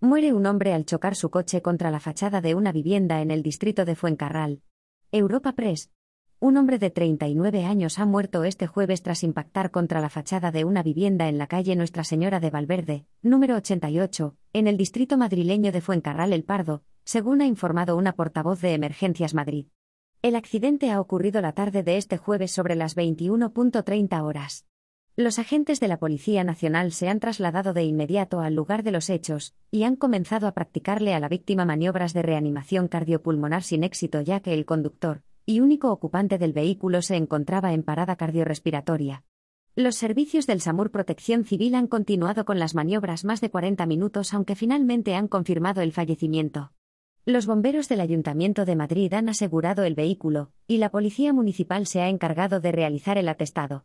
Muere un hombre al chocar su coche contra la fachada de una vivienda en el distrito de Fuencarral. Europa Press. Un hombre de 39 años ha muerto este jueves tras impactar contra la fachada de una vivienda en la calle Nuestra Señora de Valverde, número 88, en el distrito madrileño de Fuencarral El Pardo, según ha informado una portavoz de Emergencias Madrid. El accidente ha ocurrido la tarde de este jueves sobre las 21.30 horas. Los agentes de la Policía Nacional se han trasladado de inmediato al lugar de los hechos y han comenzado a practicarle a la víctima maniobras de reanimación cardiopulmonar sin éxito ya que el conductor y único ocupante del vehículo se encontraba en parada cardiorrespiratoria. Los servicios del SAMUR Protección Civil han continuado con las maniobras más de 40 minutos aunque finalmente han confirmado el fallecimiento. Los bomberos del Ayuntamiento de Madrid han asegurado el vehículo, y la Policía Municipal se ha encargado de realizar el atestado.